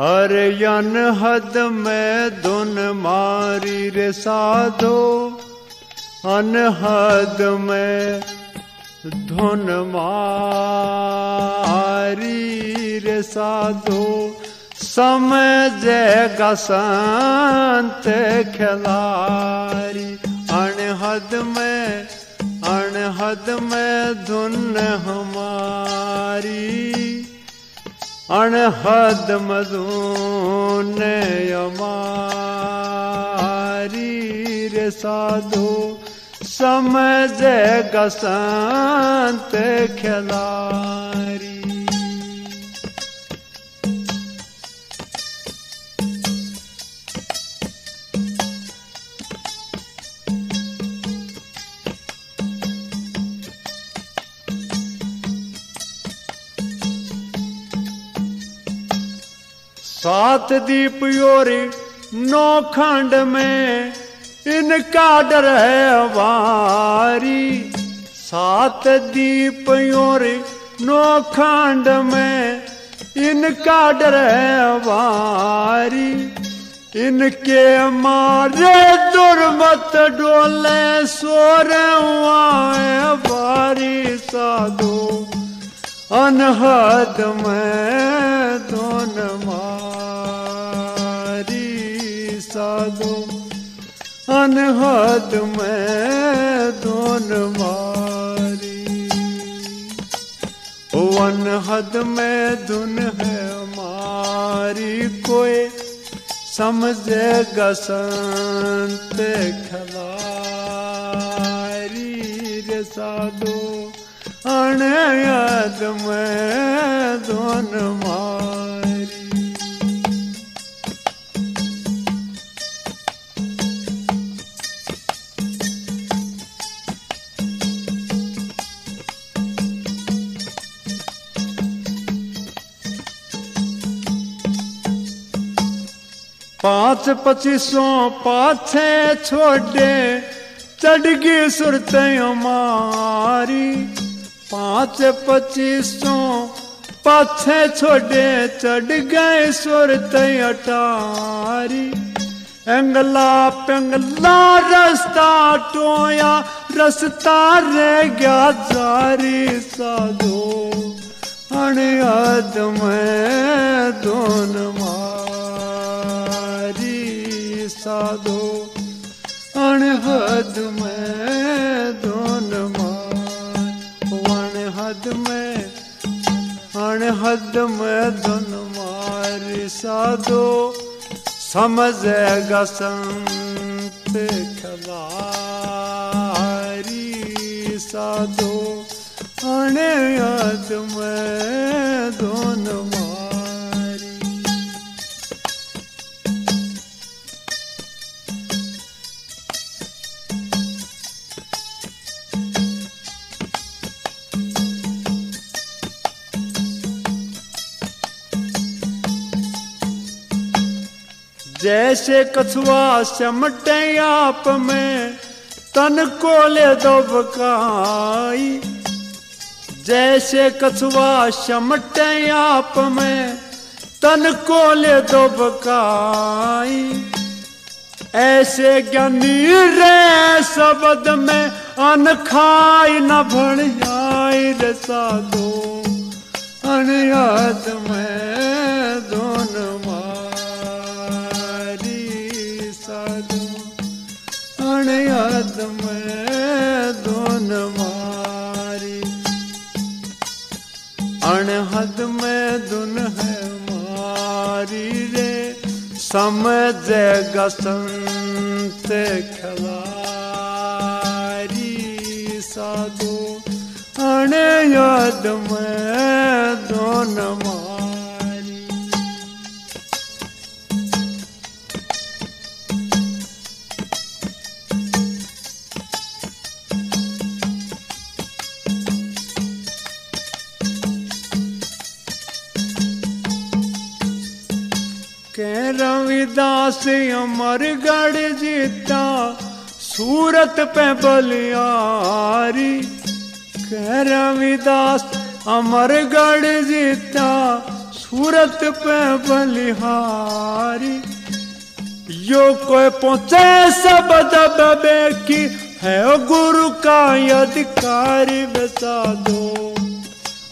हर हद में धुन मारी रे साधो, अनहद में धुन मारी रे साधो। समझेगा संत खिलारी, अनहद में अनहद में धुन हमारी अनहद मधुन यमारी रे साधु समझ गसंत खिलारी। सात दीप योरी, नौ खंड में। इनका डर है वारी सात दीप योरी, नौ खंड में। इनका डर है वारी इनके मारे दुर्मत डोले, सोरे बारी साधु। अनहद में दोन मारी साधो, अनहद में दोन मारी। ओ अनहद में धुन है मारी, कोई समझेगा संत खलारी रे साधो अणयाद में दोन मारी। पाँच पच्चीसों पाछे छोड़े, चढ़ गई सुरत मारी पाँच पच्चीसों पाछे छोड़े, चढ़ गए सुरत अटारी। एंगला पेंगला रस्ता टोया, रस्ता रह गया जारी साधो। अणयाद में दोन मारी साधो अणहद में दोन मार हद में अणहद में दोन मारी साधो समझेगा संत खलारी साधो। अणयद में जैसे कछुआ चमटे आप में, तन को ले दो जैसे कछुआ चमटे आप में, तन को ले ऐसे ज्ञानी रे शब्द में अन खाई न भण जाई रे साधो, अनयाद में। अनहद में दुन है मारी रे। समझेगा संत खलारी साधो। में दोन मारी। रविदास अमरगढ़ जीता, सूरत पे बलियारी कह रविदास अमरगढ़ जीता, सूरत पे बलिहारी। यो कोई पहुँचे सब दबे की, है गुरु का अधिकारी बसा दो।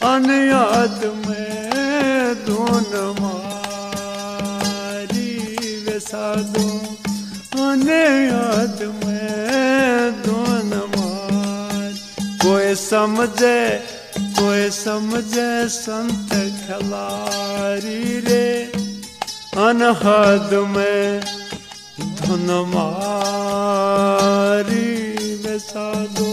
अनयाद में दोन दो अनयाद में दोन मार कोई समझे कोई समझे संत खिलारी रे। अनहद में धन मारी में साधो।